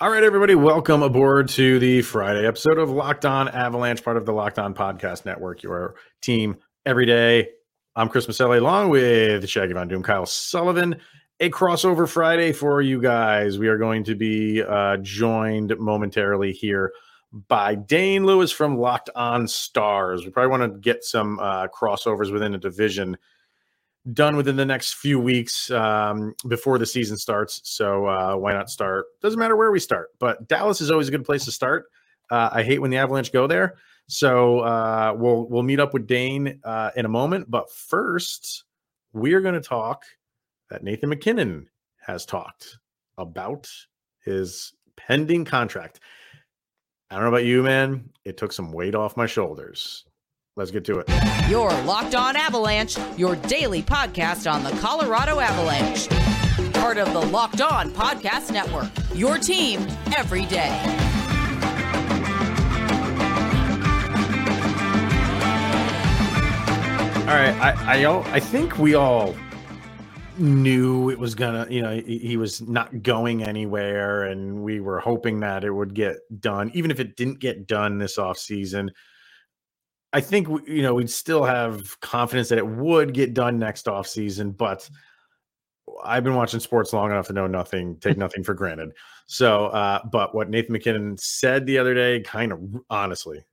All right, everybody, welcome aboard to the Friday episode of Locked On Avalanche, part of the Locked On Podcast Network, your team every day. I'm Chris Maselli, along with Shaggy Von Doom, Kyle Sullivan. A crossover Friday for you guys. We are going to be uh, joined momentarily here by Dane Lewis from Locked On Stars. We probably want to get some uh, crossovers within a division done within the next few weeks um, before the season starts. So uh, why not start? Doesn't matter where we start, but Dallas is always a good place to start. Uh, I hate when the Avalanche go there. So uh, we'll we'll meet up with Dane uh, in a moment. But first, we are going to talk that Nathan MacKinnon has talked about his pending contract. I don't know about you, man. It took some weight off my shoulders. Let's get to it. Your Locked On Avalanche, your daily podcast on the Colorado Avalanche. Part of the Locked On Podcast Network. Your team every day. All right, I I, I think we all knew it was gonna you know he, he, was not going anywhere and we were hoping that it would get done even if it didn't get done this off season I think you know we'd still have confidence that it would get done next off season, but I've been watching sports long enough to know nothing, take nothing for granted. So, uh, but what Nathan MacKinnon said the other day, kind of honestly,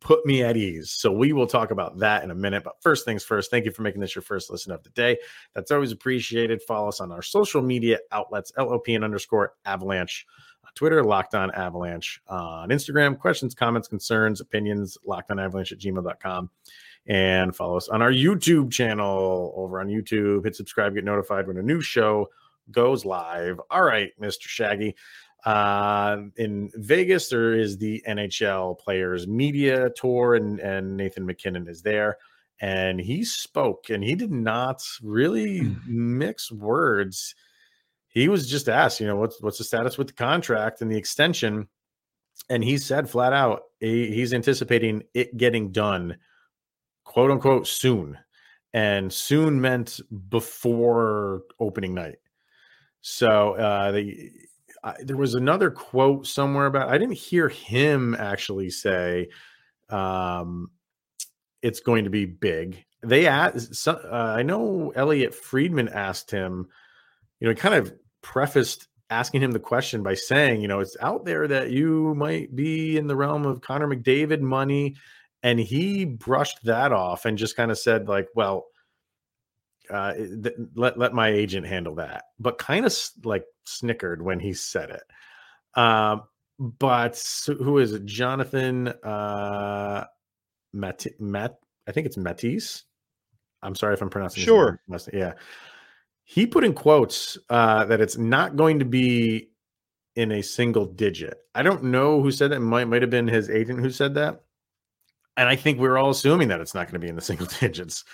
put me at ease. So we will talk about that in a minute. But first things first, thank you for making this your first listen of the day. That's always appreciated. Follow us on our social media outlets, LOP and underscore avalanche Twitter, Locked On Avalanche. on Instagram, questions, comments, concerns, opinions, Locked On Avalanche at gmail.com. And follow us on our YouTube channel over on YouTube. Hit subscribe, get notified when a new show goes live. All right, Mr. Shaggy. Uh, in Vegas, there is the NHL Players Media Tour, and, and Nathan MacKinnon is there. And he spoke, and he did not really hmm. mix words he was just asked, you know, what's what's the status with the contract and the extension, and he said flat out he, he's anticipating it getting done, quote unquote, soon, and soon meant before opening night. So uh, the I, there was another quote somewhere about I didn't hear him actually say um, it's going to be big. They asked, uh, I know Elliot Friedman asked him, you know, kind of prefaced asking him the question by saying, you know, it's out there that you might be in the realm of Connor McDavid money. And he brushed that off and just kind of said, like, well, uh, th- let let my agent handle that, but kind of like snickered when he said it. Um, but who is it? Jonathan uh, Matt, Matt, I think it's Matisse. I'm sorry if I'm pronouncing. Sure. Yeah. He put in quotes uh, that it's not going to be in a single digit. I don't know who said that. Might might have been his agent who said that. And I think we're all assuming that it's not going to be in the single digits.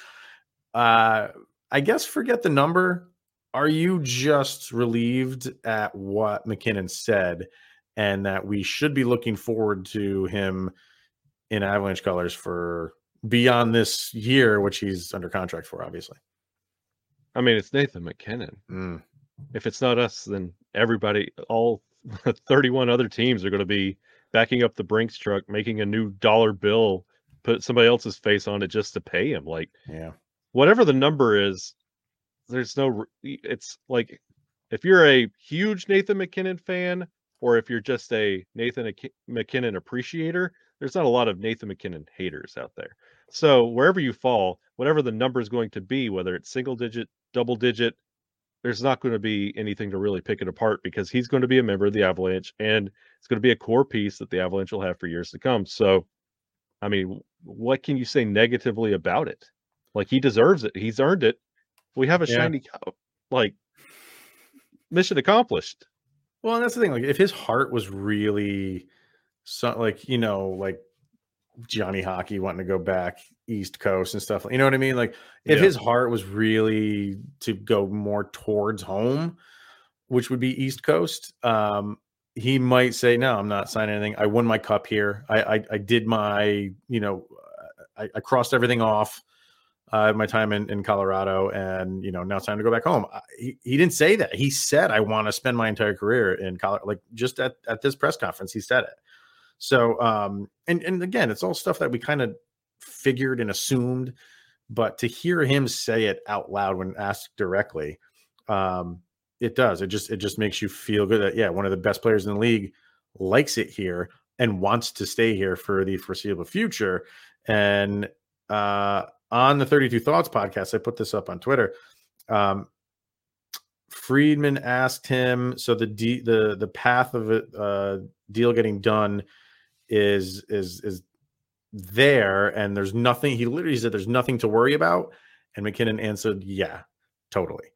Uh, I guess forget the number. Are you just relieved at what MacKinnon said and that we should be looking forward to him in Avalanche colors for beyond this year, which he's under contract for, obviously? I mean, it's Nathan MacKinnon. Mm. If it's not us, then everybody, all 31 other teams are going to be backing up the Brinks truck, making a new dollar bill, put somebody else's face on it just to pay him. Like, yeah, whatever the number is, there's no, it's like if you're a huge Nathan MacKinnon fan or if you're just a Nathan MacKinnon appreciator, there's not a lot of Nathan MacKinnon haters out there. So wherever you fall, whatever the number is going to be, whether it's single digit, double digit, there's not going to be anything to really pick it apart because he's going to be a member of the Avalanche and it's going to be a core piece that the Avalanche will have for years to come. So, I mean, what can you say negatively about it? Like he deserves it. He's earned it. We have a yeah. shiny cup. Like mission accomplished. Well, and that's the thing. Like, if his heart was really, so, like you know, like Johnny Hockey wanting to go back East Coast and stuff. You know what I mean? Like if yeah. his heart was really to go more towards home, which would be East Coast, um, he might say, "No, I'm not signing anything. I won my cup here. I I, I did my, you know, I, I crossed everything off. uh, my time in, in Colorado, and you know now it's time to go back home. He, he didn't say that. He said I want to spend my entire career in Colorado. Like just at at this press conference, he said it. So um and and again, it's all stuff that we kind of figured and assumed, but to hear him say it out loud when asked directly, um, it does. It just it just makes you feel good that yeah, one of the best players in the league likes it here and wants to stay here for the foreseeable future. And uh on the 32 Thoughts podcast, I put this up on Twitter. Um, Friedman asked him, so the de- the the path of a uh, deal getting done is is is there, and there's nothing. He literally said, "There's nothing to worry about," and MacKinnon answered, "Yeah, totally."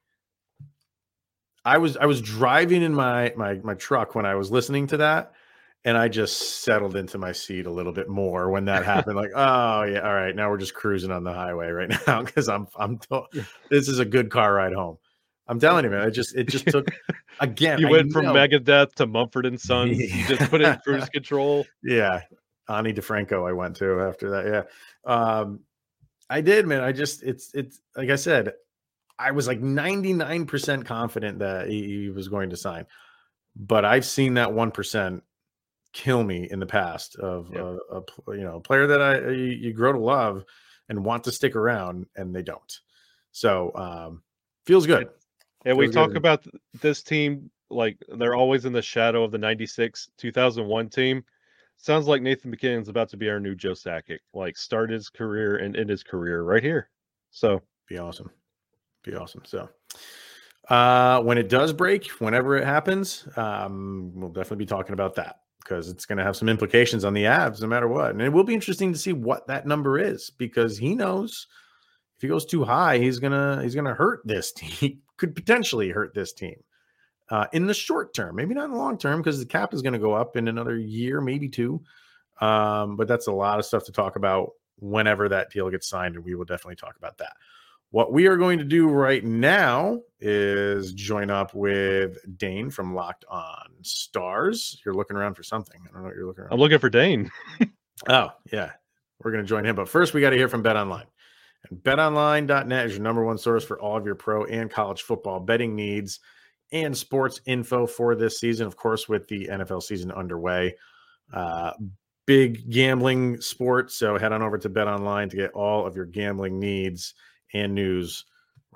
I was I was driving in my my my truck when I was listening to that, and I just settled into my seat a little bit more when that happened. like, oh yeah, all right, now we're just cruising on the highway right now because I'm I'm this is a good car ride home. I'm telling you, man. It just it just took again. You went from Megadeth to Mumford and Sons. Yeah. You just put it in cruise control. Yeah, Ani DiFranco. I went to after that. Yeah, um, I did, man. I just it's it's like I said, I was like 99 percent confident that he, he was going to sign, but I've seen that one percent kill me in the past of yep. a, a, you know a player that I you, you, grow to love and want to stick around and they don't. So um, feels good. And we talk good. about this team like they're always in the shadow of the 96 2001 team. Sounds like Nathan MacKinnon's about to be our new Joe Sakic, like start his career and end his career right here. So be awesome. Be awesome. So uh when it does break, whenever it happens, um, we'll definitely be talking about that because it's going to have some implications on the Avs no matter what. And it will be interesting to see what that number is because he knows if he goes too high, he's gonna he's gonna hurt this team. He could potentially hurt this team uh, in the short term, maybe not in the long term because the cap is going to go up in another year, maybe two. Um, but that's a lot of stuff to talk about whenever that deal gets signed, and we will definitely talk about that. What we are going to do right now is join up with Dane from Locked On Stars. You're looking around for something. I don't know what you're looking around. I'm looking for Dane. oh, yeah. We're going to join him. But first, we got to hear from Bet Online. And betonline.net is your number one source for all of your pro and college football betting needs and sports info for this season. Of course, with the NFL season underway. Uh, big gambling sport. So head on over to Bet Online to get all of your gambling needs and news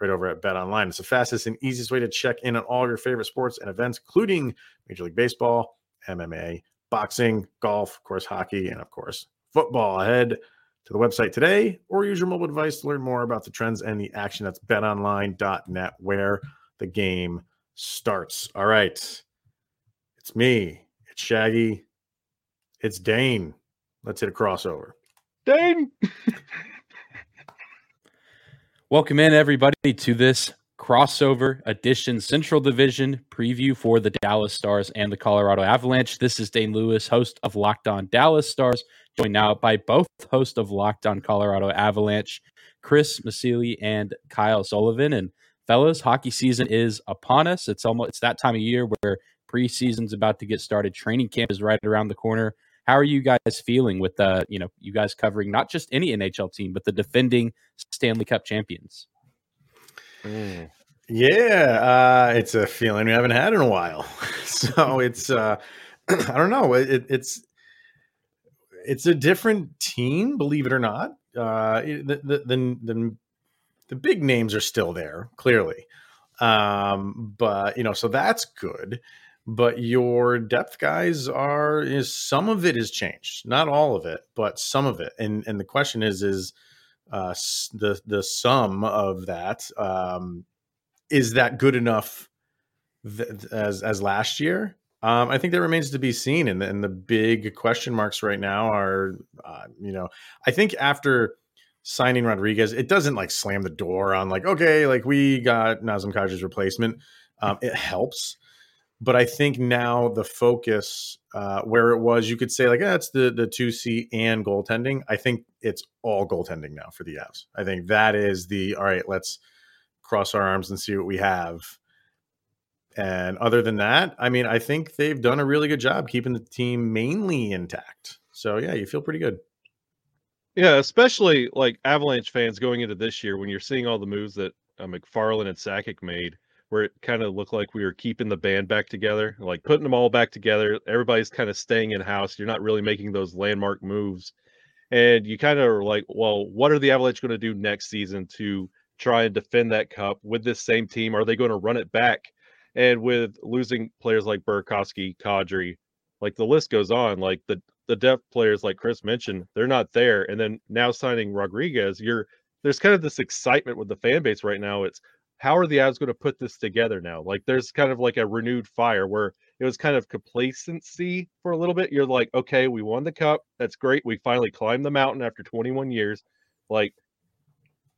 right over at Bet Online. It's the fastest and easiest way to check in on all your favorite sports and events, including Major League Baseball, MMA, boxing, golf, of course, hockey, and of course, football. Head to the website today or use your mobile device to learn more about the trends and the action. That's betonline.net, where the game starts. All right. It's me. It's Shaggy. It's Dane. Let's hit a crossover. Dane. Welcome in, everybody, to this crossover edition Central Division preview for the Dallas Stars and the Colorado Avalanche. This is Dane Lewis, host of Locked On Dallas Stars, joined now by both hosts of Locked On Colorado Avalanche, Chris Massili and Kyle Sullivan. And fellas, hockey season is upon us. It's almost it's that time of year where preseason's about to get started. Training camp is right around the corner. How are you guys feeling with uh, you know, you guys covering not just any NHL team, but the defending Stanley Cup champions? Mm. Yeah, uh, it's a feeling we haven't had in a while. so it's uh, I don't know. It, it's it's a different team, believe it or not. Uh, the, the the the the big names are still there, clearly, um, but you know, so that's good. But your depth guys are is some of it has changed. Not all of it but some of it. And and the question is is uh the the sum of that um is that good enough th- as as last year? Um i think that remains to be seen. And, and the big question marks right now are uh, you know i think after signing rodrigues it doesn't like slam the door on like okay like we got nazem kadri's replacement um it helps but I think now the focus uh, where it was, you could say like that's eh, the the two C and goaltending. I think it's all goaltending now for the Avs. I think that is the all right. Let's cross our arms and see what we have. And other than that, I mean, I think they've done a really good job keeping the team mainly intact. So yeah, you feel pretty good. Yeah, especially like Avalanche fans going into this year when you're seeing all the moves that uh, MacFarland and Sakic made, where it kind of looked like we were keeping the band back together, like putting them all back together. Everybody's kind of staying in house. You're not really making those landmark moves. And you kind of are like, well, what are the Avalanche going to do next season to try and defend that cup with this same team? Are they going to run it back? And with losing players like Burakovsky, Kadri, like the list goes on, like the the depth players like Chris mentioned, they're not there. And then now signing Rodrigues, you're there's kind of this excitement with the fan base right now. It's how are the Avs going to put this together now? Like there's kind of like a renewed fire where it was kind of complacency for a little bit. You're like, okay, we won the cup. That's great. We finally climbed the mountain after 21 years. Like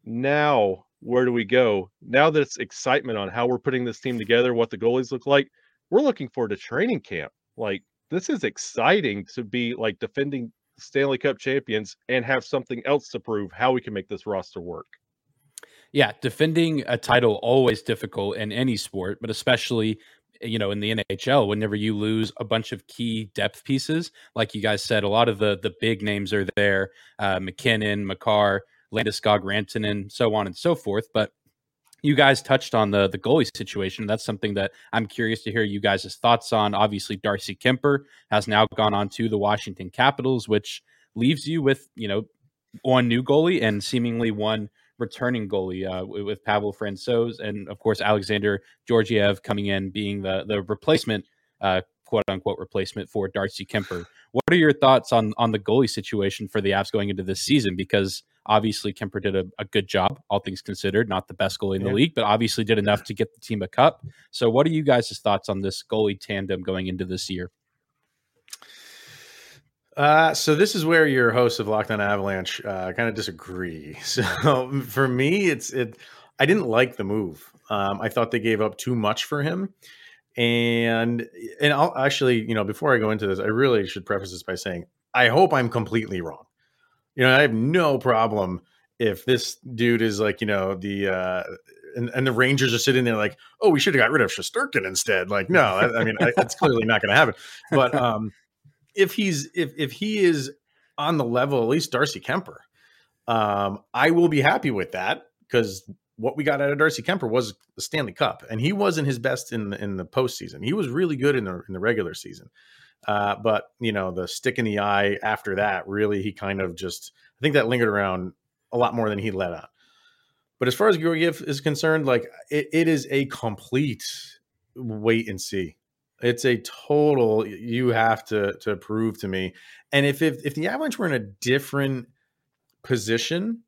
now, where do we go? Now there's excitement on how we're putting this team together, what the goalies look like. We're looking forward to training camp. Like this is exciting to be like defending Stanley Cup champions and have something else to prove how we can make this roster work. Yeah, defending a title always difficult in any sport, but especially you know in the NHL whenever you lose a bunch of key depth pieces like you guys said a lot of the the big names are there uh, MacKinnon, Makar, Landeskog, Rantanen, and so on and so forth but you guys touched on the the goalie situation. That's something that I'm curious to hear you guys' thoughts on. Obviously, Darcy Kuemper has now gone on to the Washington Capitals, which leaves you with you know one new goalie and seemingly one returning goalie uh, with Pavel Francouz and of course Alexander Georgiev coming in being the the replacement uh, quote unquote replacement for Darcy Kuemper. What are your thoughts on on the goalie situation for the Avs going into this season? Because obviously Kuemper did a, a good job, all things considered, not the best goalie in the league, but obviously did enough to get the team a cup. So, what are you guys' thoughts on this goalie tandem going into this year? Uh, so this is where your hosts of Locked On Avalanche uh, kind of disagree. So for me, it's it. I didn't like the move. Um, I thought they gave up too much for him and and I'll actually, you know, before I go into this, I really should preface this by saying I hope I'm completely wrong. You know, I have no problem if this dude is like, you know, the uh and, and the Rangers are sitting there like, oh, we should have got rid of Shesterkin instead. Like, no, I, I mean, I, that's clearly not going to happen. But um, if he's if if he is on the level, at least Darcy Kuemper, um, I will be happy with that because what we got out of Darcy Kuemper was the Stanley Cup, and he wasn't his best in the, in the postseason. He was really good in the in the regular season, uh, but you know the stick in the eye after that really he kind of just I think that lingered around a lot more than he let on. But as far as Georgiev is concerned, like it, it is a complete wait and see. It's a total you have to to prove to me. And if if, if the Avalanche were in a different position,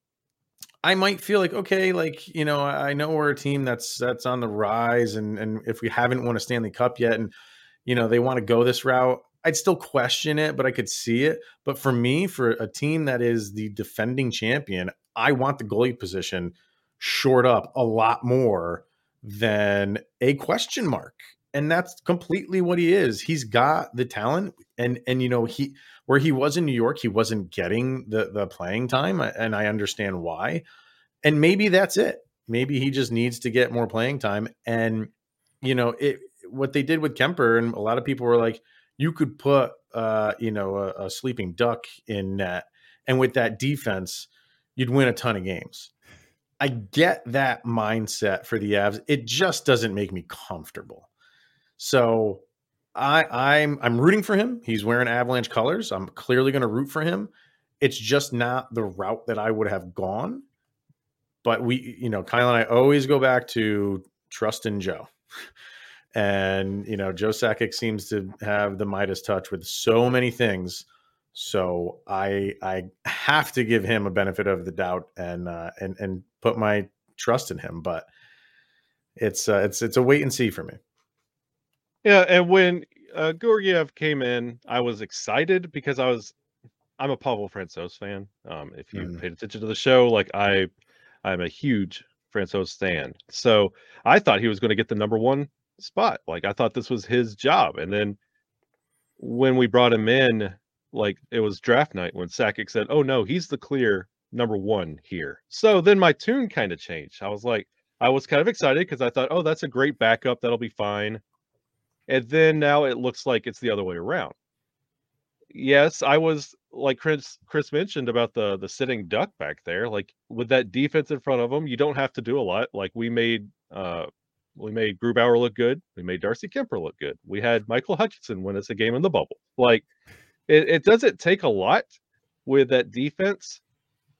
I might feel like okay, like you know, I know we're a team that's that's on the rise, and and if we haven't won a Stanley Cup yet, and you know they want to go this route, I'd still question it, but I could see it. But for me, for a team that is the defending champion, I want the goalie position short up a lot more than a question mark and that's completely what he is. He's got the talent, and and you know he where he was in New York, he wasn't getting the the playing time, and I understand why. And maybe that's it. Maybe he just needs to get more playing time. And you know it. What they did with Kuemper, and a lot of people were like, you could put uh, you know a, a sleeping duck in net, and with that defense, you'd win a ton of games. I get that mindset for the Avs. It just doesn't make me comfortable. So I, I'm I'm rooting for him. He's wearing Avalanche colors. I'm clearly going to root for him. It's just not the route that I would have gone. But we, you know, Kyle and I always go back to trust in Joe. And you know, Joe Sakic seems to have the Midas touch with so many things. So I I have to give him a benefit of the doubt and uh, and and put my trust in him. But it's uh, it's it's a wait and see for me. Yeah, and when uh, Georgiev came in, I was excited because I was I'm a Pavel Francouz fan. Um, if you mm. paid attention to the show, like I I'm a huge Francouz fan. So I thought he was going to get the number one spot. Like I thought this was his job. And then when we brought him in, like it was draft night when Sakic said, "Oh no, he's the clear number one here." So then my tune kind of changed. I was like, I was kind of excited because I thought, "Oh, that's a great backup. That'll be fine." And then now it looks like it's the other way around. Yes, I was like Chris Chris mentioned about the the sitting duck back there, like with that defense in front of them, you don't have to do a lot. Like we made uh we made Grubauer look good. We made Darcy Kuemper look good. We had Michael Hutchinson win us a game in the bubble. Like it, it doesn't take a lot with that defense,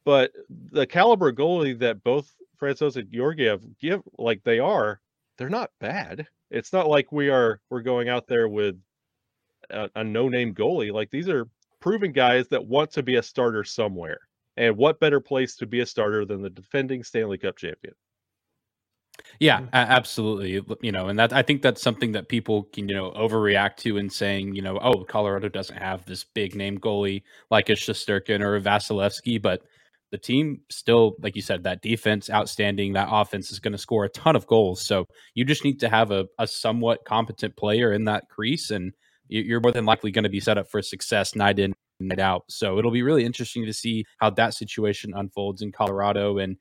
but the caliber goalie that both Francouz and Georgiev give like they are, they're not bad. It's not like we are we're going out there with a, a no-name goalie. Like these are proven guys that want to be a starter somewhere. And what better place to be a starter than the defending Stanley Cup champion? Yeah, mm. absolutely. You know, and that I think that's something that people can, you know, overreact to and saying, you know, oh, Colorado doesn't have this big name goalie like a Shesterkin or a Vasilevskiy, but the team still, like you said, that defense outstanding. That offense is going to score a ton of goals. So you just need to have a, a somewhat competent player in that crease, and you're more than likely going to be set up for success night in, night out. So it'll be really interesting to see how that situation unfolds in Colorado. And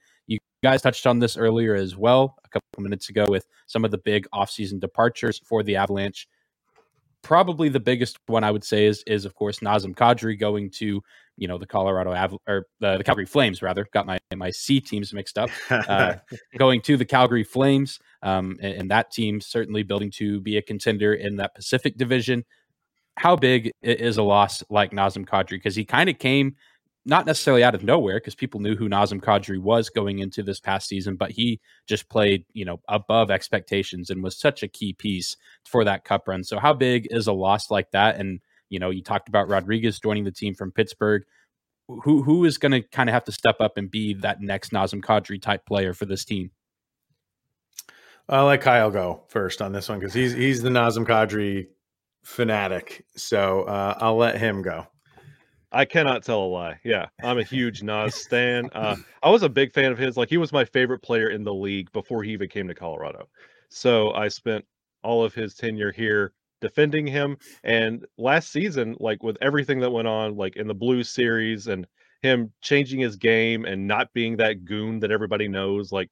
guys touched on this earlier as well, a couple minutes ago, with some of the big offseason departures for the Avalanche. Probably the biggest one I would say is is of course Nazem Kadri going to you know the Colorado Av- or the, the Calgary Flames rather got my my C teams mixed up uh, going to the Calgary Flames um, and, and that team certainly building to be a contender in that Pacific Division how big is a loss like Nazem Kadri? Because he kind of came not necessarily out of nowhere because people knew who Nazem Kadri was going into this past season, but he just played, you know, above expectations and was such a key piece for that cup run. So how big is a loss like that? And, you know, you talked about Rodrigues joining the team from Pittsburgh. Who who is going to kind of have to step up and be that next Nazem Kadri type player for this team? I'll let Kyle go first on this one because he's he's the Nazem Kadri fanatic. So uh, I'll let him go. I cannot tell a lie. Yeah, I'm a huge Nas stan. Uh, I was a big fan of his. Like he was my favorite player in the league before he even came to Colorado. So I spent all of his tenure here defending him. And last season, like with everything that went on, like in the Blues series and him changing his game and not being that goon that everybody knows, like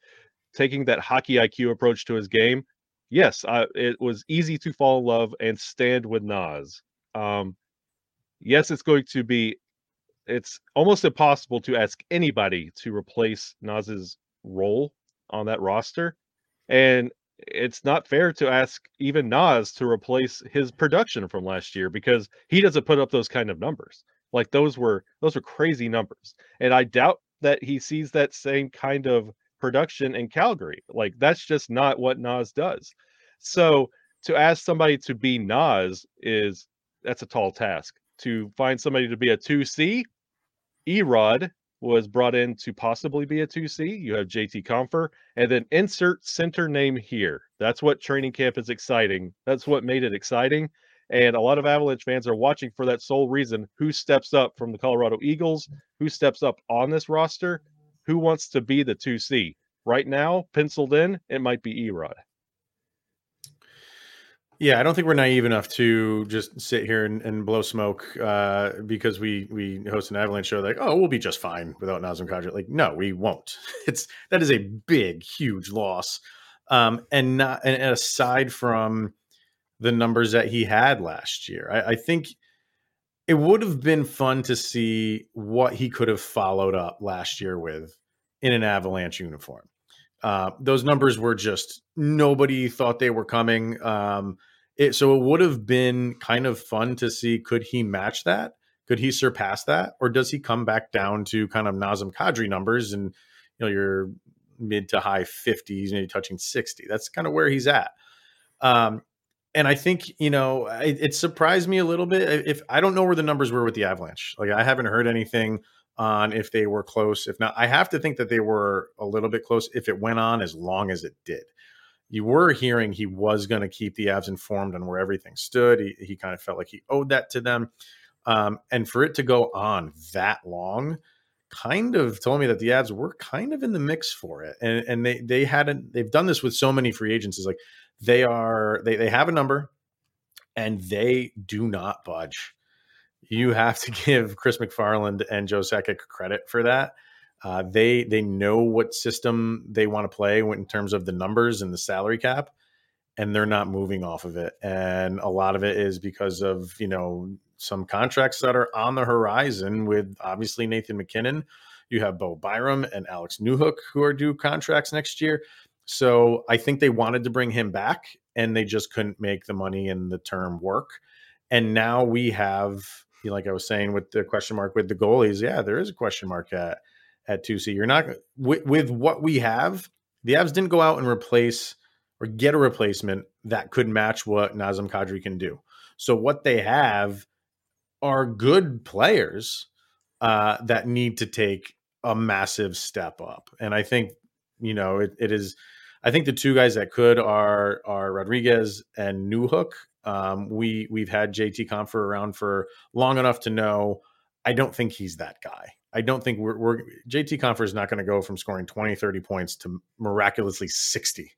taking that hockey IQ approach to his game. Yes, I, it was easy to fall in love and stand with Nas. Um, yes, it's going to be it's almost impossible to ask anybody to replace Nas's role on that roster. And it's not fair to ask even Nas to replace his production from last year because he doesn't put up those kind of numbers. Like those were those were crazy numbers. And I doubt that he sees that same kind of production in Calgary. Like that's just not what Nas does. So to ask somebody to be Nas is that's a tall task to find somebody to be a 2C. Erod was brought in to possibly be a 2C. You have JT Compher, and then insert center name here. That's what training camp is exciting. That's what made it exciting. And a lot of Avalanche fans are watching for that sole reason who steps up from the Colorado Eagles, who steps up on this roster, who wants to be the 2C. Right now, penciled in, it might be Erod. Yeah, I don't think we're naive enough to just sit here and, and blow smoke uh, because we we host an Avalanche show. Like, oh, we'll be just fine without Nazem Kadri. Like, no, we won't. It's that is a big, huge loss. Um, and not and aside from the numbers that he had last year, I, I think it would have been fun to see what he could have followed up last year with in an Avalanche uniform. Uh, those numbers were just nobody thought they were coming. Um, it, so it would have been kind of fun to see could he match that? Could he surpass that, or does he come back down to kind of Nazem Kadri numbers and you know your mid to high fifties, maybe touching sixty? That's kind of where he's at. Um, and I think you know it, it surprised me a little bit. If I don't know where the numbers were with the Avalanche, like I haven't heard anything on if they were close. If not, I have to think that they were a little bit close. If it went on as long as it did, you were hearing he was going to keep the Avs informed on where everything stood. He, he kind of felt like he owed that to them. Um, and for it to go on that long, kind of told me that the Avs were kind of in the mix for it. And, and they they hadn't they've done this with so many free agents. Is like they are they they have a number and they do not budge you have to give Chris MacFarland and Joe Sakic credit for that. Uh, they they know what system they want to play in terms of the numbers and the salary cap, and they're not moving off of it. And a lot of it is because of you know some contracts that are on the horizon with obviously Nathan MacKinnon. You have Bo Byram and Alex Newhook who are due contracts next year. So I think they wanted to bring him back and they just couldn't make the money and the term work. And now we have, you like I was saying with the question mark with the goalies, yeah, there is a question mark at at 2C. You're not with, with what we have, the Avs didn't go out and replace or get a replacement that could match what Nazem Kadri can do. So what they have are good players uh, that need to take a massive step up. And I think, you know, it, it is I think the two guys that could are are Rodrigues and Newhook. Um, we we've had JT Compher around for long enough to know. I don't think he's that guy. I don't think we're, we're JT Compher is not going to go from scoring 20, 30 points to miraculously 60.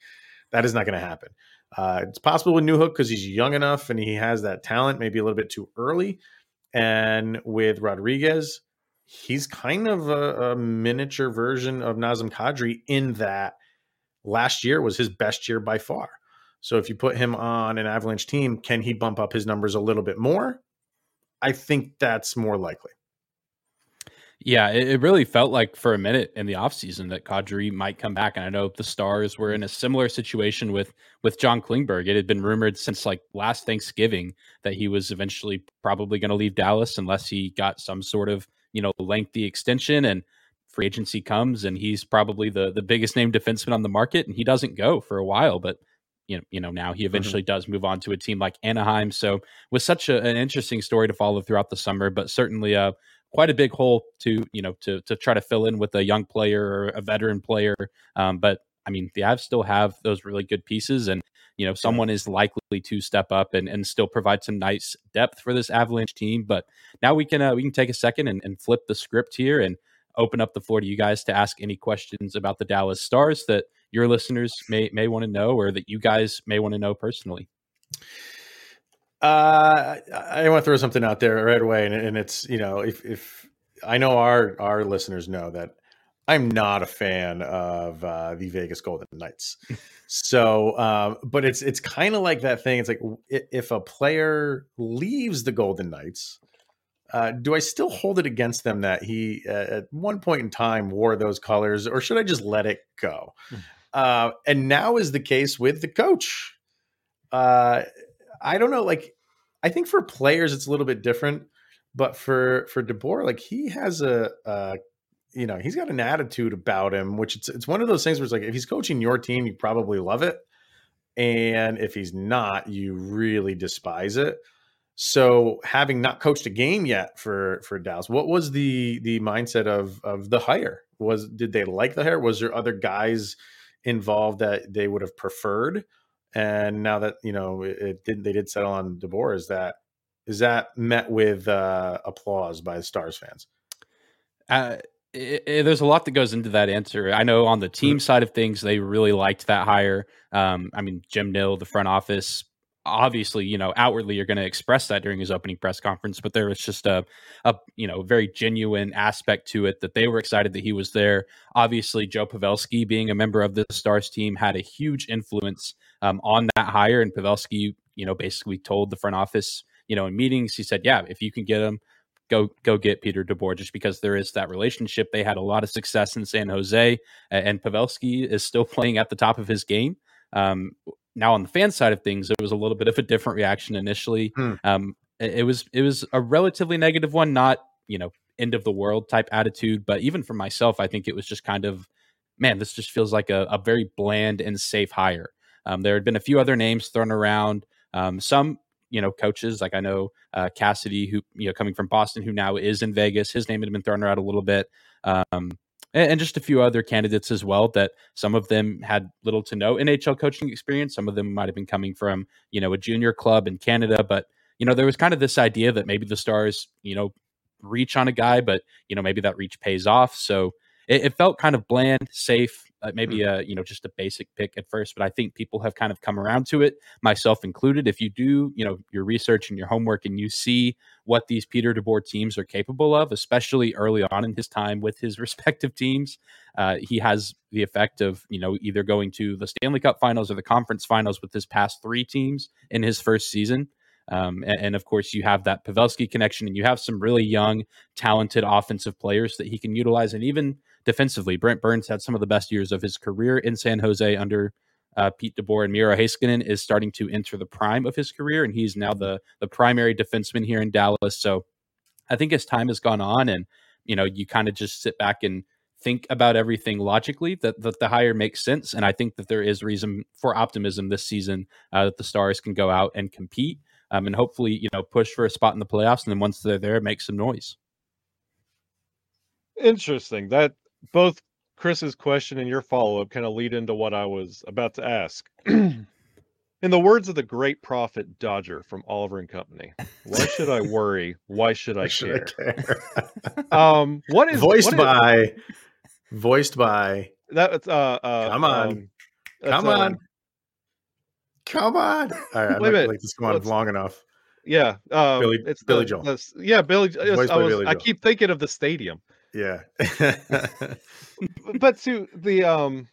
That is not going to happen. Uh, it's possible with Newhook because he's young enough and he has that talent, maybe a little bit too early. And with Rodrigues, he's kind of a, a miniature version of Nazem Kadri in that last year was his best year by far. So if you put him on an Avalanche team, can he bump up his numbers a little bit more? I think that's more likely. Yeah, it, it really felt like for a minute in the offseason that Kadri might come back. And I know the Stars were in a similar situation with with John Klingberg. It had been rumored since like last Thanksgiving that he was eventually probably going to leave Dallas unless he got some sort of, you know, lengthy extension. And free agency comes and he's probably the the biggest name defenseman on the market and he doesn't go for a while but you know, you know now he mm-hmm. eventually mm-hmm. does move on to a team like Anaheim so was such a, an interesting story to follow throughout the summer but certainly uh quite a big hole to you know to to try to fill in with a young player or a veteran player um, but I mean, the Avs still have those really good pieces, and you know, someone is likely to step up and, and still provide some nice depth for this Avalanche team. But now we can uh, we can take a second and, and flip the script here and open up the floor to you guys to ask any questions about the Dallas Stars that your listeners may may want to know or that you guys may want to know personally. Uh, I want to throw something out there right away, and, and it's you know if if I know our our listeners know that I'm not a fan of uh, the Vegas Golden Knights. so, um, but it's it's kind of like that thing. It's like if a player leaves the Golden Knights, uh, do I still hold it against them that he uh, at one point in time wore those colors, or should I just let it go? Uh, and now is the case with the coach. Uh, I don't know. Like, I think for players it's a little bit different, but for for DeBoer, like he has a, a you know he's got an attitude about him, which it's it's one of those things where it's like if he's coaching your team, you probably love it, and if he's not, you really despise it. So, having not coached a game yet for for Dallas, what was the the mindset of of the hire? Was did they like the hire? Was there other guys involved that they would have preferred? And now that you know it, it did, they did settle on DeBoer. Is that is that met with uh, applause by the Stars fans? Uh, it, it, there's a lot that goes into that answer. I know on the team mm-hmm. side of things, they really liked that hire. Um, I mean, Jim Nill, the front office, obviously, you know, outwardly you're going to express that during his opening press conference, but there was just a, a, you know, very genuine aspect to it that they were excited that he was there. Obviously, Joe Pavelski, being a member of the Stars team, had a huge influence um, on that hire. And Pavelski, you know, basically told the front office, you know, in meetings, he said, yeah, if you can get him, go go get Peter DeBoer just because there is that relationship. They had a lot of success in San Jose, and Pavelski is still playing at the top of his game. Um, now on the fan side of things, it was a little bit of a different reaction initially. Hmm. Um, it, it was it was a relatively negative one, not you know end of the world type attitude, but even for myself, I think it was just kind of man, this just feels like a, a very bland and safe hire. Um, there had been a few other names thrown around. Um, some you know coaches like I know uh, Cassidy, who you know coming from Boston, who now is in Vegas. His name had been thrown around a little bit. Um, and, just a few other candidates as well that some of them had little to no NHL coaching experience. Some of them might have been coming from, you know, a junior club in Canada. But, you know, there was kind of this idea that maybe the Stars, you know, reach on a guy, but, you know, maybe that reach pays off. So it, it felt kind of bland, safe, uh, maybe mm. a you know just a basic pick at first but i think people have kind of come around to it myself included if you do you know your research and your homework and you see what these peter deboer teams are capable of especially early on in his time with his respective teams uh, he has the effect of you know either going to the stanley cup finals or the conference finals with his past three teams in his first season Um, and, and, of course, you have that Pavelski connection, and you have some really young, talented offensive players that he can utilize. And even defensively, Brent Burns had some of the best years of his career in San Jose under uh, Pete DeBoer and Miro Heiskanen is starting to enter the prime of his career, and he's now the the primary defenseman here in Dallas. So I think as time has gone on, and you know, you kind of just sit back and think about everything logically that, that the hire makes sense and i think that there is reason for optimism this season uh, that the stars can go out and compete um, and hopefully you know push for a spot in the playoffs and then once they're there make some noise. Interesting. That both chris's question and your follow-up kind of lead into what i was about to ask. In the words of the great prophet Dodger from Oliver and Company, why should I worry? Why should I care? I care? um, what is voiced what by is, voiced by that uh, uh come on. um, come on. um, come on. All right i'm not like this go on long enough. Yeah um, billy it's billy the, joel. the, yeah billy, I, was, billy I keep thinking of the stadium yeah. But to the um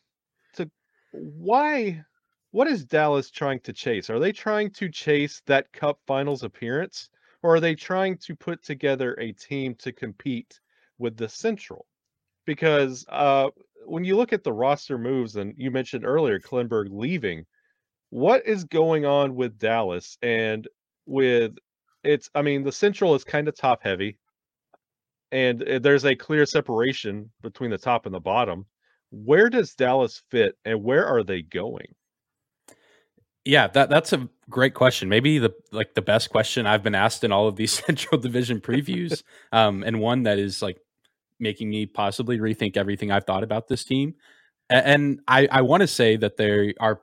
to why what is dallas trying to chase? Are they trying to chase that cup finals appearance or are they trying to put together a team to compete with the central? Because uh, when you look at the roster moves, and you mentioned earlier Klingberg leaving, what is going on with Dallas? And with it's? I mean, the Central is kind of top heavy, and uh, there's a clear separation between the top and the bottom. Where does Dallas fit, and where are they going? Yeah, that that's a great question. Maybe the like the best question I've been asked in all of these Central Division previews, um, and one that is like making me possibly rethink everything I've thought about this team. And I, I want to say that they are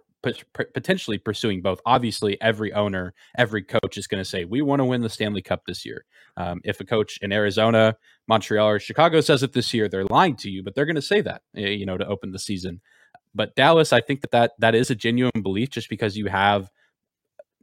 potentially pursuing both. Obviously, every owner, every coach is going to say, we want to win the Stanley Cup this year. Um, if a coach in Arizona, Montreal, or Chicago says it this year, they're lying to you, but they're going to say that, you know, to open the season. But Dallas, I think that, that that is a genuine belief just because you have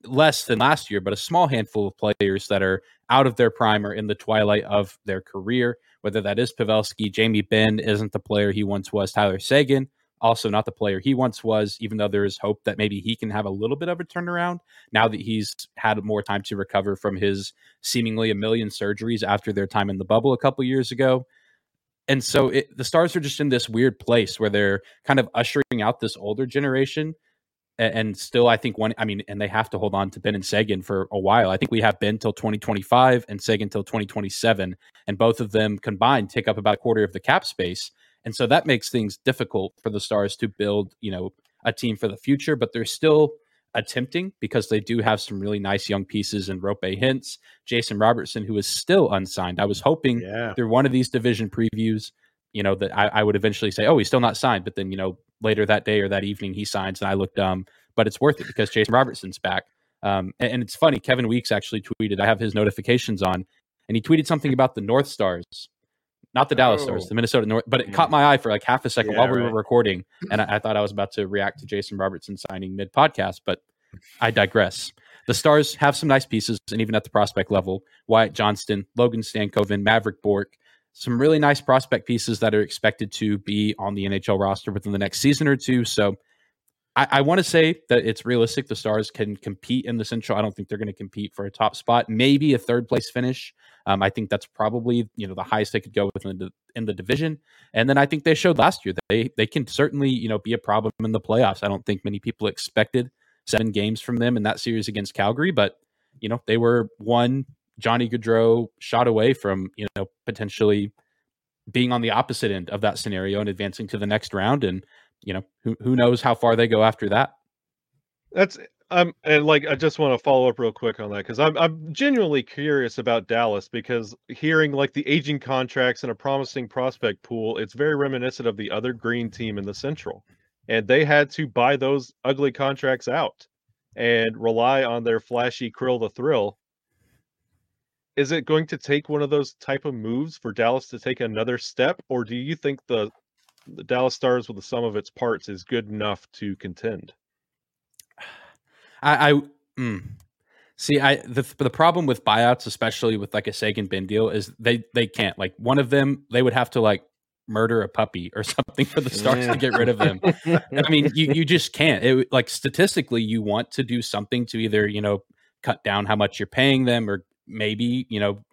less than last year, but a small handful of players that are out of their prime or in the twilight of their career whether that is Pavelski. Jamie Benn isn't the player he once was. Tyler Seguin, also not the player he once was, even though there is hope that maybe he can have a little bit of a turnaround now that he's had more time to recover from his seemingly a million surgeries after their time in the bubble a couple years ago. And so it, the Stars are just in this weird place where they're kind of ushering out this older generation and still I think one I mean and they have to hold on to Benn and Seguin for a while. I think we have Benn till 2025 and Seguin till 2027 and both of them combined take up about a quarter of the cap space. And so that makes things difficult for the Stars to build, you know, a team for the future, but they're still attempting because they do have some really nice young pieces in Roope Hintz, Jason Robertson, who is still unsigned. I was hoping yeah. through one of these division previews, you know, that I, I would eventually say, oh, he's still not signed. But then, you know, later that day or that evening he signs and I look dumb, but it's worth it because Jason Robertson's back. Um, and, and, it's funny, Kevin Weeks actually tweeted, I have his notifications on, and he tweeted something about the North Stars, not the Dallas oh. Stars, the Minnesota North, but it caught mm. my eye for like half a second yeah, while we right. were recording. And I, I, thought I was about to react to Jason Robertson signing mid podcast, but I digress. The Stars have some nice pieces, and even at the prospect level, Wyatt Johnston, Logan Stankoven, Mavrik Bourque, some really nice prospect pieces that are expected to be on the NHL roster within the next season or two. So I, I want to say that it's realistic. The Stars can compete in the Central. I don't think they're going to compete for a top spot, maybe a third place finish. Um, I think that's probably you know the highest they could go within the in the division. And then I think they showed last year that they they can certainly you know be a problem in the playoffs. I don't think many people expected seven games from them in that series against Calgary, but you know they were one Johnny Gaudreau shot away from you know potentially being on the opposite end of that scenario and advancing to the next round. And you know who who knows how far they go after that. That's um and like I just want to follow up real quick on that because I'm I'm genuinely curious about Dallas because hearing like the aging contracts and a promising prospect pool, it's very reminiscent of the other green team in the Central, and they had to buy those ugly contracts out and rely on their flashy Kirill the Thrill is it going to take one of those type of moves for Dallas to take another step, or do you think the the Dallas Stars with the sum of its parts is good enough to contend? I, I mm, see. I the the problem with buyouts, especially with like a Seguin Benn deal, is they they can't like one of them. They would have to like murder a puppy or something for the Stars yeah. to get rid of them. I mean, you you just can't. It like statistically, you want to do something to either you know cut down how much you're paying them, or maybe you know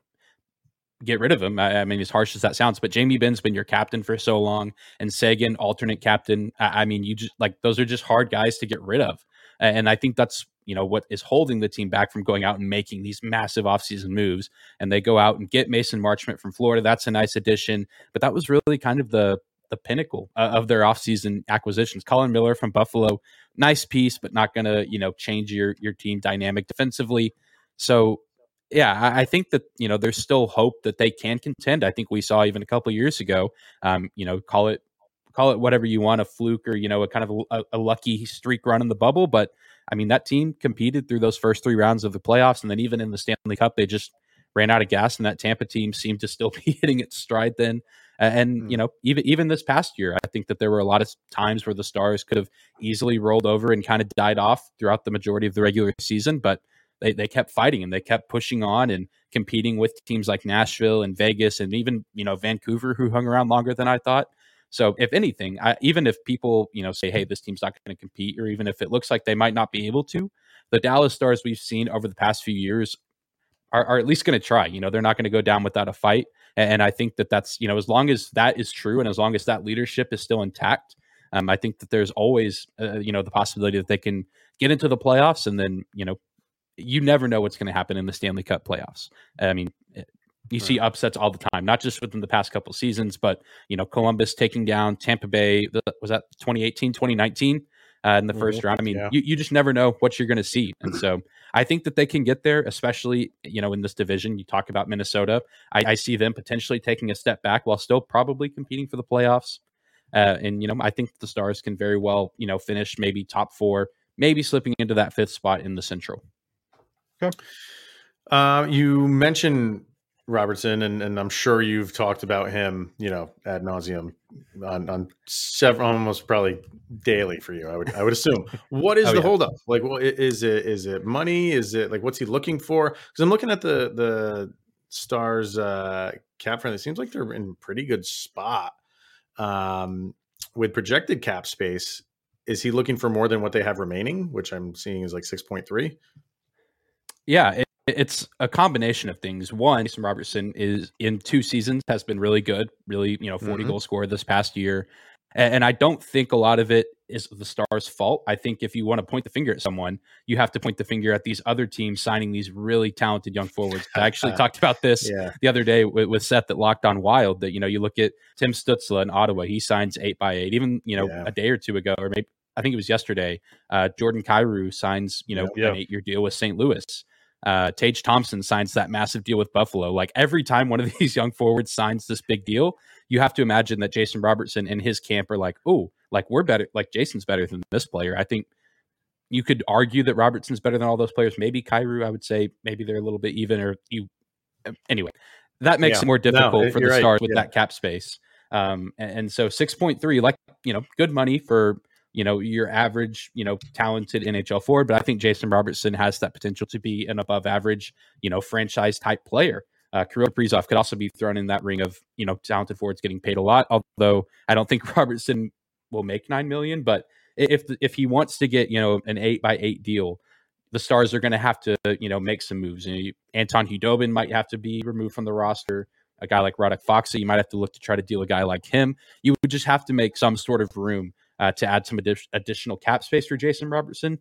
get rid of him. I, I, mean, as harsh as that sounds, but Jamie Benn's been your captain for so long, and Seguin, alternate captain. I, I, mean, you just like those are just hard guys to get rid of, and I think that's you know what is holding the team back from going out and making these massive offseason moves. And they go out and get Mason Marchment from Florida. That's a nice addition, but that was really kind of the the pinnacle uh, of their offseason acquisitions. Colin Miller from Buffalo, nice piece, but not going to you know change your your team dynamic defensively. So yeah, I, I, think that you know there's still hope that they can contend. I think we saw even a couple years ago, um, you know, call it call it whatever you want, a fluke or you know a kind of a, a, lucky streak run in the bubble. But I mean, that team competed through those first three rounds of the playoffs, and then even in the Stanley Cup, they just ran out of gas, and that Tampa team seemed to still be hitting its stride then. And mm. you know, even even this past year, I think that there were a lot of times where the Stars could have easily rolled over and kind of died off throughout the majority of the regular season, but they, they kept fighting and they kept pushing on and competing with teams like Nashville and Vegas and even you know Vancouver who hung around longer than I thought. So if anything, I, even if people you know say, hey, this team's not going to compete, or even if it looks like they might not be able to, the Dallas Stars we've seen over the past few years are, are at least going to try. You know, they're not going to go down without a fight. And I think that that's you know as long as that is true and as long as that leadership is still intact, um, I think that there's always uh, you know the possibility that they can get into the playoffs and then you know you never know what's going to happen in the Stanley Cup playoffs. I mean, eh, you right. see upsets all the time, not just within the past couple seasons, but you know, Columbus taking down Tampa Bay. Was that 2018, 2019 uh, in the mm-hmm. first round? I mean, yeah. you, you just never know what you're going to see. And so I think that they can get there, especially, you know, in this division. You talk about Minnesota. I, I see them potentially taking a step back while still probably competing for the playoffs. Uh, and, you know, I think the Stars can very well, you know, finish maybe top four, maybe slipping into that fifth spot in the Central. Okay. Uh, you mentioned Robertson, and, and I'm sure you've talked about him, you know, ad nauseum on, on several, almost probably daily for you. I would, I would assume. what is oh, the yeah. holdup? Like, what is it? Is it money? Is it like what's he looking for? Because I'm looking at the the Stars uh, cap friendly. It seems like they're in pretty good spot um, with projected cap space. Is he looking for more than what they have remaining, which I'm seeing is like six point three? Yeah, it, it's a combination of things. One, Jason Robertson is in two seasons has been really good, really you know 40 mm-hmm. goal scorer this past year, and, and I don't think a lot of it is the Stars' fault. I think if you want to point the finger at someone, you have to point the finger at these other teams signing these really talented young forwards. I actually talked about this yeah. the other day with, with, Seth that Locked On Wild. That you know, you look at Tim Stützle in Ottawa, he signs eight by eight. Even you know, yeah. a day or two ago, or maybe I think it was yesterday, uh, Jordan Kyrou signs you know yeah. an eight year deal with St. Louis uh, Tage Thompson signs that massive deal with Buffalo. Like every time one of these young forwards signs this big deal, you have to imagine that Jason Robertson and his camp are like, oh, like we're better, like Jason's better than this player. I think you could argue that Robertson's better than all those players. Maybe Kyrou, I would say maybe they're a little bit even or you. Uh, anyway, that makes yeah. it more difficult no, for the right. Stars with yeah. that cap space. Um, and, and so 6.3, like, you know, good money for you know, your average, you know, talented NHL forward. But I think Jason Robertson has that potential to be an above average, you know, franchise type player. Uh, Kirill Kaprizov could also be thrown in that ring of, you know, talented forwards getting paid a lot. Although I don't think Robertson will make nine million, but if if he wants to get, you know, an eight by eight deal, the Stars are going to have to, you know, make some moves. You know, Anton Khudobin might have to be removed from the roster. A guy like Radek Faksa, you might have to look to try to deal a guy like him. You would just have to make some sort of room uh, to add some additional cap space for Jason Robertson.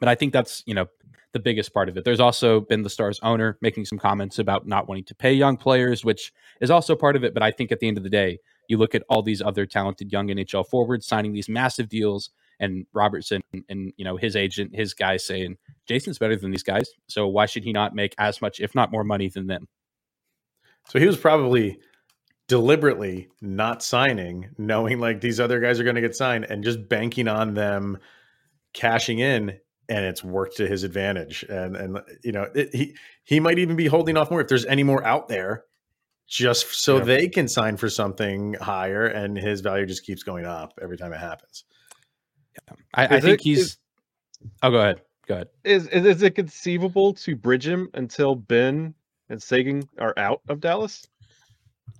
But I think that's you know the biggest part of it. There's also been the Stars owner making some comments about not wanting to pay young players, which is also part of it. But I think at the end of the day, you look at all these other talented young NHL forwards signing these massive deals, and Robertson and, and you know his agent, his guys saying Jason's better than these guys, so why should he not make as much, if not more, money than them? So he was probably deliberately not signing, knowing like these other guys are going to get signed and just banking on them cashing in and it's worked to his advantage. And and you know it, he he might even be holding off more if there's any more out there just so yeah. they can sign for something higher and his value just keeps going up every time it happens. Yeah. I, I, think it, he's is, oh go ahead. Go ahead. Is, is is it conceivable to bridge him until Benn and seguin are out of dallas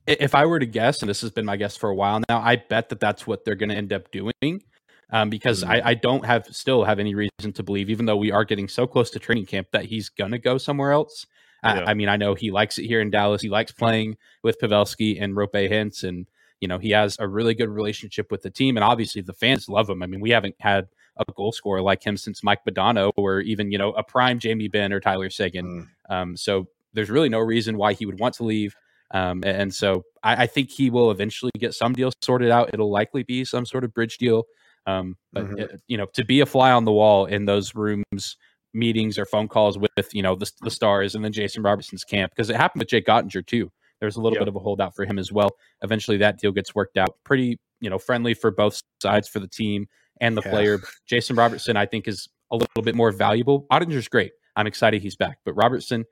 if I were to guess, and this has been my guess for a while now, I bet that that's what they're going to end up doing. um, because Mhm. I, I don't have still have any reason to believe, even though we are getting so close to training camp, that he's gonna go somewhere else. I- Yeah. I, mean, I know he likes it here in Dallas. He likes playing with Pavelski and Roope Hintz, and you know he has a really good relationship with the team, and obviously the fans love him. I mean, we haven't had a goal scorer like him since Mike Modano, or even you know a prime Jamie Benn or Tyler Seguin. Mm. Um, so there's really no reason why he would want to leave. Um, and so I, I think he will eventually get some deal sorted out. It'll likely be some sort of bridge deal. Um, but Mhm. uh, you know, to be a fly on the wall in those rooms, meetings or phone calls with you know the, the stars and then Jason Robertson's camp because it happened with Jake Oettinger too. There's a little Yep. bit of a holdout for him as well. Eventually, that deal gets worked out. Pretty you know friendly for both sides for the team and the Yeah. player. Jason Robertson, I think, is a little bit more valuable. Oettinger's great. I'm excited he's back, but Robertson,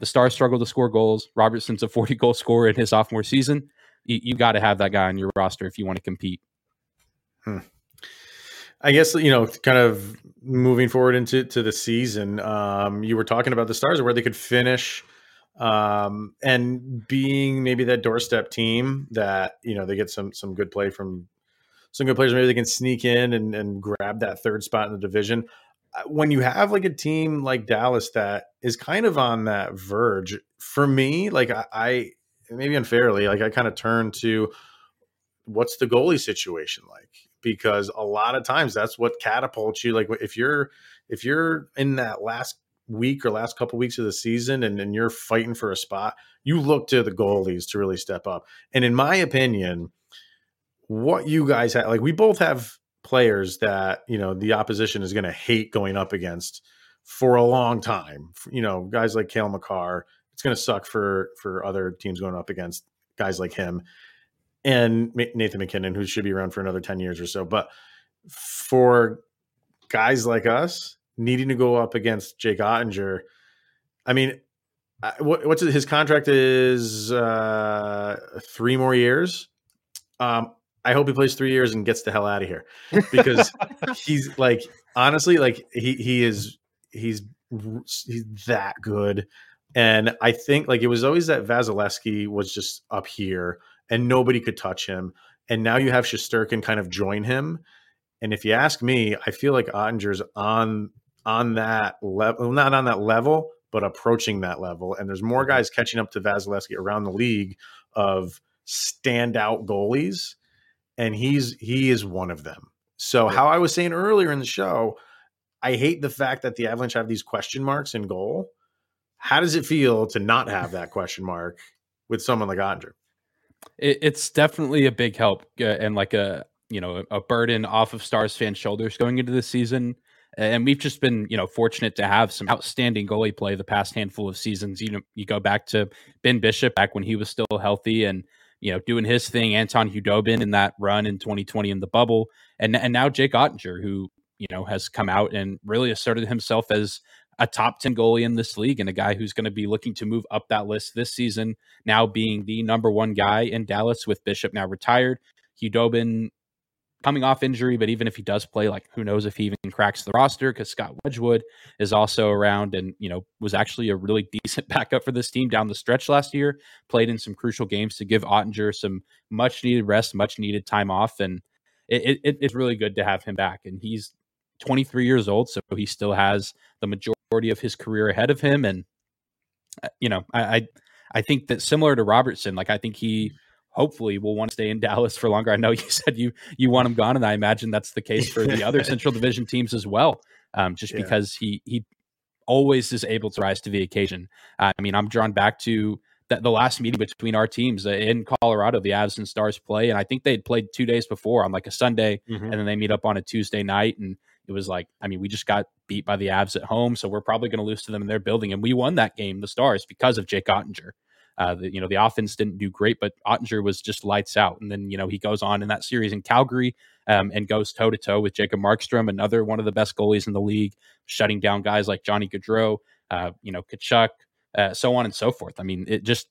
the Stars struggle to score goals. Robertson's a 40 goal scorer in his sophomore season. You, you got to have that guy on your roster if you want to compete. I guess you know, kind of moving forward into to the season. Um, you were talking about the Stars, where they could finish, um, and being maybe that doorstep team that you know they get some some good play from some good players. Maybe they can sneak in and, and grab that third spot in the division. Uh, When you have like a team like Dallas that is kind of on that verge, for me, like I, I maybe unfairly, like I kind of turn to what's the goalie situation like? Because a lot of times that's what catapults you like if you're if you're in that last week or last couple weeks of the season and, and you're fighting for a spot you look to the goalies to really step up. And in my opinion what you guys have like we both have players that you know the opposition is going to hate going up against for a long time you know guys like Cale Makar it's going to suck for for other teams going up against guys like him and Nathan MacKinnon, who should be around for another 10 years or so. But for guys like us needing to go up against Jake Oettinger, I mean, what, what's his contract is uh, three more years. Um, I hope he plays three years and gets the hell out of here. Because he's like honestly like he he is he's he's that good. And I think like it was always that Vasilevskiy was just up here and nobody could touch him. And now you have Shesterkin kind of join him. And if you ask me I feel like Oettinger's on on that level not on that level but approaching that level. And there's more mm-hmm. guys catching up to Vasilevskiy around the league of standout goalies and he's he is one of them. So how I was saying earlier in the show, I hate the fact that the Avalanche have these question marks in goal. How does it feel to not have that question mark with someone like Andre? It, it's definitely a big help uh, and like a you know a burden off of Stars fans' shoulders going into the season. And we've just been you know fortunate to have some outstanding goalie play the past handful of seasons. You know, you go back to Ben Bishop back when he was still healthy and you know doing his thing. Anton Khudobin in that run in 2020 in the bubble, and and now Jake Oettinger who you know has come out and really asserted himself as a top 10 goalie in this league and a guy who's going to be looking to move up that list this season, now being the number one guy in Dallas with Bishop now retired. Khudobin coming off injury, but even if he does play, like who knows if he even cracks the roster because Scott Wedgwood is also around and, you know, was actually a really decent backup for this team down the stretch last year, played in some crucial games to give Oettinger some much needed rest, much needed time off. And it, it, it's really good to have him back. And he's 23 years old, so he still has the majority of his career ahead of him. And, uh, you know, I, I, I think that similar to Robertson, like I think he hopefully will want to stay in Dallas for longer. I know you said you you want him gone, and I imagine that's the case for the other Central Division teams as well. Um, just Yeah. because he he always is able to rise to the occasion. I mean, I'm drawn back to that the last meeting between our teams uh, in Colorado, the Avs and Stars play, and I think they'd played two days before on like a Sunday, and then they meet up on a Tuesday night, and it was like, I mean, we just got beat by the Avs at home, so we're probably going to lose to them in their building, and we won that game, the Stars, because of Jake Oettinger. Uh, the, you know, the offense didn't do great, but Oettinger was just lights out. And then, you know, he goes on in that series in Calgary um, and goes toe to toe with Jacob Markstrom, another one of the best goalies in the league, shutting down guys like Johnny Gaudreau, uh, you know, Tkachuk, uh, so on and so forth. I mean, it just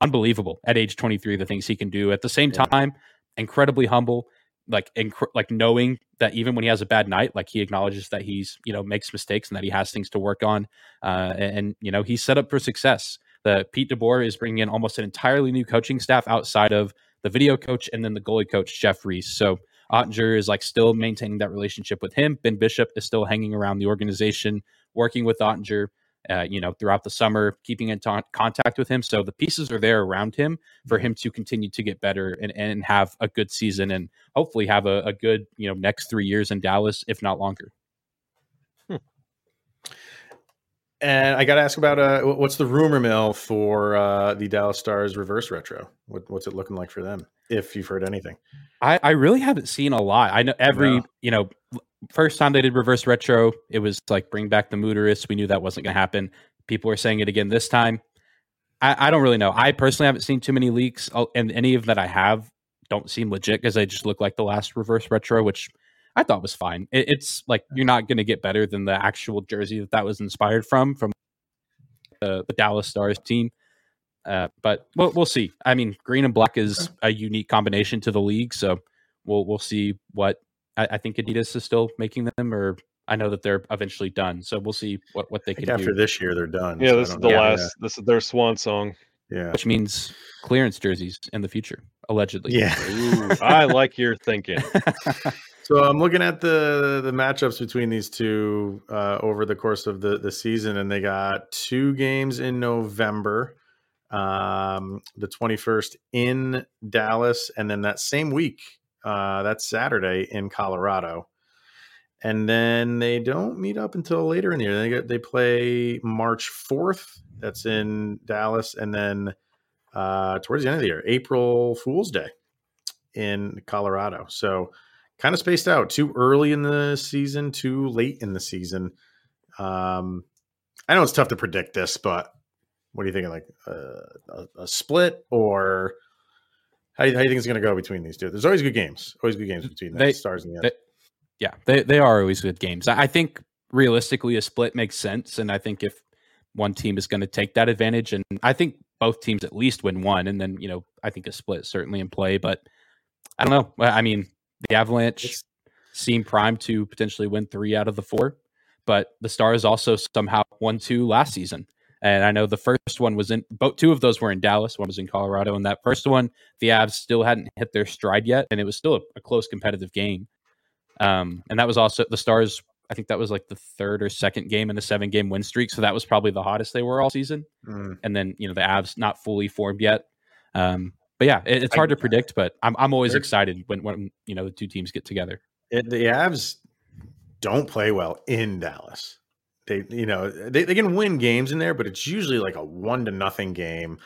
unbelievable at age 23, the things he can do. At the same Yeah. time, incredibly humble, like inc- like knowing that even when he has a bad night, like he acknowledges that he's you know makes mistakes and that he has things to work on, uh, and, and you know he's set up for success. The Pete DeBoer is bringing in almost an entirely new coaching staff outside of the video coach and then the goalie coach Jeff Reese. So Oettinger is like still maintaining that relationship with him. Ben Bishop is still hanging around the organization, working with Oettinger. Uh, you know, throughout the summer, keeping in ta- contact with him. So the pieces are there around him for him to continue to get better and, and have a good season and hopefully have a, a good, you know, next three years in Dallas, if not longer. And I got to ask about uh, what's the rumor mill for uh, the Dallas Stars reverse retro? What, what's it looking like for them? If you've heard anything, I, I really haven't seen a lot. I know every No. you know first time they did reverse retro, it was like bring back the Mooterus. We knew that wasn't going to happen. People are saying it again this time. I, I don't really know. I personally haven't seen too many leaks, Oh, and any of that I have don't seem legit because they just look like the last reverse retro, which I thought was fine. It, it's like you're not going to get better than the actual jersey that that was inspired from from the, the Dallas Stars team. Uh, but we'll, we'll see. I mean, green and black is a unique combination to the league, so we'll we'll see what I, I think Adidas is still making them, or I know that they're eventually done. So we'll see what what they can after do, this year they're done. Yeah, so this is the know. last. This is their swan song. Yeah, which means clearance jerseys in the future, allegedly. yeah. Ooh, I like your thinking. So I'm looking at the the matchups between these two uh, over the course of the the season, and they got two games in November, um, the 21st in Dallas, and then that same week, uh, that's Saturday in Colorado, and then they don't meet up until later in the year. They get they play March 4th, that's in Dallas, and then uh, towards the end of the year, April Fool's Day in Colorado. So kind of spaced out too early in the season, too late in the season. Um, I know it's tough to predict this, but what are you thinking? Like uh, a, a split or how do you, how do you think it's going to go between these two? There's always good games, always good games between the They- stars and the they- yeah, they they are always good games. I I think realistically a split makes sense, and I think if one team is going to take that advantage, and I think both teams at least win one, and then you know I think a split is certainly in play. But I don't know. I mean, the Avalanche It's- seem primed to potentially win three out of the four, but the Stars also somehow won two last season. And I know the first one was in both two of those were in Dallas, one was in Colorado, and that first one the Avs still hadn't hit their stride yet, and it was still a, a close competitive game. Um, and that was also the Stars. I think that was like the third or second game in the seven game win streak. So that was probably the hottest they were all season. Mm. And then, you know, the Avs not fully formed yet. Um, but yeah, it, it's hard to predict, but I'm, I'm always excited when, when, you know, the two teams get together. It, the Avs don't play well in Dallas. They, you know, they, they can win games in there, but it's usually like a one to nothing game.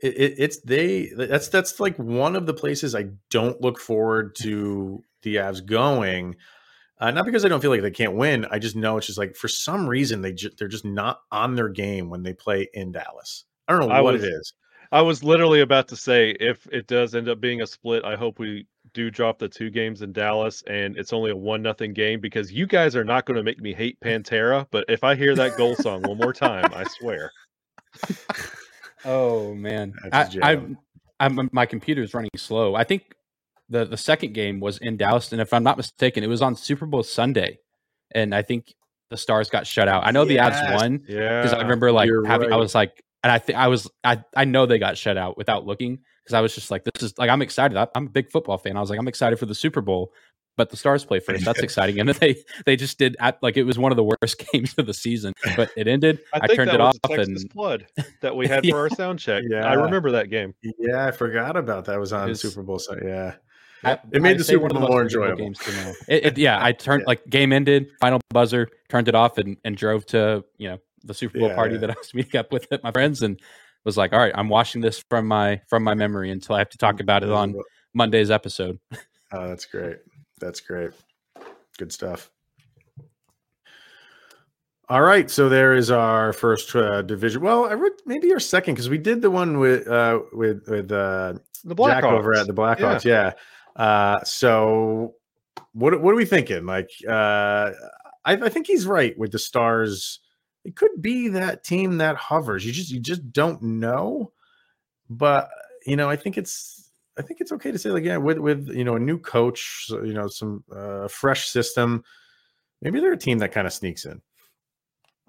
It, it, it's they. That's that's like one of the places I don't look forward to the Avs going. Uh, not because I don't feel like they can't win. I just know it's just like for some reason they ju- they're just not on their game when they play in Dallas. I don't know I what was- it is. I was literally about to say if it does end up being a split, I hope we do drop the two games in Dallas and it's only a one nothing game because you guys are not going to make me hate Pantera. But if I hear that goal song one more time, I swear. Oh man, That's a I, jam. I'm, I'm my computer's running slow. I think the the second game was in Dallas, and if I'm not mistaken, it was on Super Bowl Sunday, and I think the Stars got shut out. I know the Avs Yes. won Yeah. because I remember like you're having. I was like, and I think I was I I know they got shut out without looking because I was just like, this is like I'm excited. I, I'm a big football fan. I was like, I'm excited for the Super Bowl. But the Stars play first. That's exciting, and then they they just did at, like it was one of the worst games of the season. But it ended. I, I turned that it was off, a Texas and flood that we had Yeah. for our sound check. Yeah. I remember that game. Yeah, I forgot about that. It was on is- Super Bowl. So yeah, I- It made I the Super Bowl more enjoyable enjoyable. Games to know. It, it- yeah, I turned Yeah. like game ended, final buzzer, turned it off, and and drove to you know the Super Bowl Yeah, party yeah. that I was meeting up with my friends, and was like, all right, I'm watching this from my from my memory until I have to talk about it on Monday's episode. Oh, that's great. That's great. Good stuff. All right, so there is our first uh, division. Well, I would maybe our second because we did the one with uh, with with uh, The Jack Blackhawks. over at the Blackhawks. Yeah. Uh, so what what are we thinking? Like, uh, I, I think he's right with the Stars. It could be that team that hovers. You just you just don't know. But you know, I think it's I think it's okay to say like yeah, with with you know a new coach, you know, some uh, fresh system. Maybe they're a team that kind of sneaks in.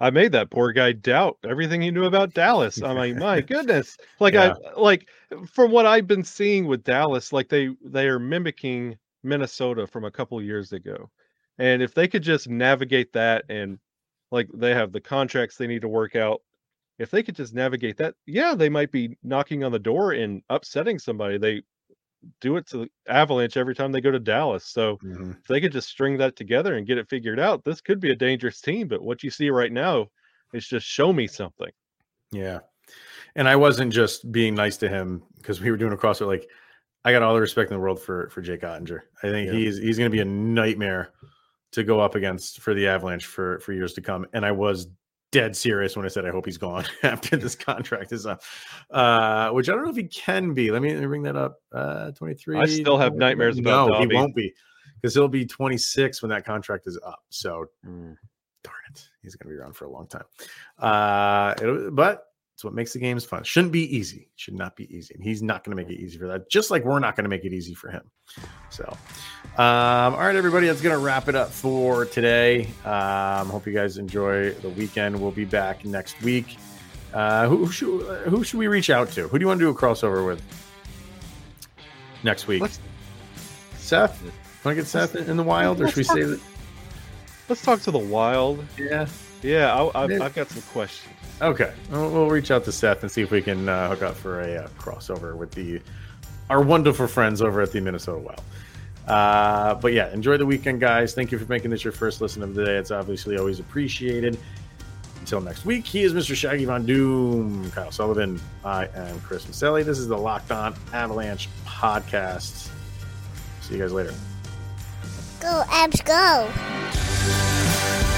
I made that poor guy doubt everything he knew about Dallas. I'm like, my goodness. Like Yeah. I like from what I've been seeing with Dallas, like they they are mimicking Minnesota from a couple years ago. And if they could just navigate that and like they have the contracts they need to work out, if they could just navigate that, yeah, they might be knocking on the door and upsetting somebody. They do it to the Avalanche every time they go to Dallas. So Mhm. if they could just string that together and get it figured out, this could be a dangerous team. But what you see right now is just show me something. Yeah. And I wasn't just being nice to him because we were doing a crossover. Like, I got all the respect in the world for for Jake Oettinger. I think Yeah. he's he's going to be a nightmare to go up against for the Avalanche for for years to come. And I was dead serious when I said I hope he's gone after this contract is up. Uh, which I don't know if he can be. Let me, let me bring that up. Uh, twenty three. still have nightmares about No, he won't be because he'll be twenty six when that contract is up. So Mm. darn it, he's going to be around for a long time. Uh, it'll- but it's what makes the games fun. Shouldn't be easy. Should not be easy. And he's not going to make it easy for that. Just like we're not going to make it easy for him. So, um, all right, everybody, that's going to wrap it up for today. Um, hope you guys enjoy the weekend. We'll be back next week. Uh, who, who should who should we reach out to? Who do you want to do a crossover with next week? Let's- Seth. Want to get Seth in the wild, or should we say that? Let's talk to the Wild. Yeah. Yeah, I. I've got some questions. Okay, we'll, we'll reach out to Seth and see if we can uh, hook up for a uh, crossover with the our wonderful friends over at the Minnesota Wild. Uh, but yeah, enjoy the weekend, guys. Thank you for making this your first listen of the day. It's obviously always appreciated. Until next week, he is Mr. Shaggy Von Doom, Kyle Sullivan. I am Chris Maselli. This is the Locked On Avalanche podcast. See you guys later. Go, Avs, go.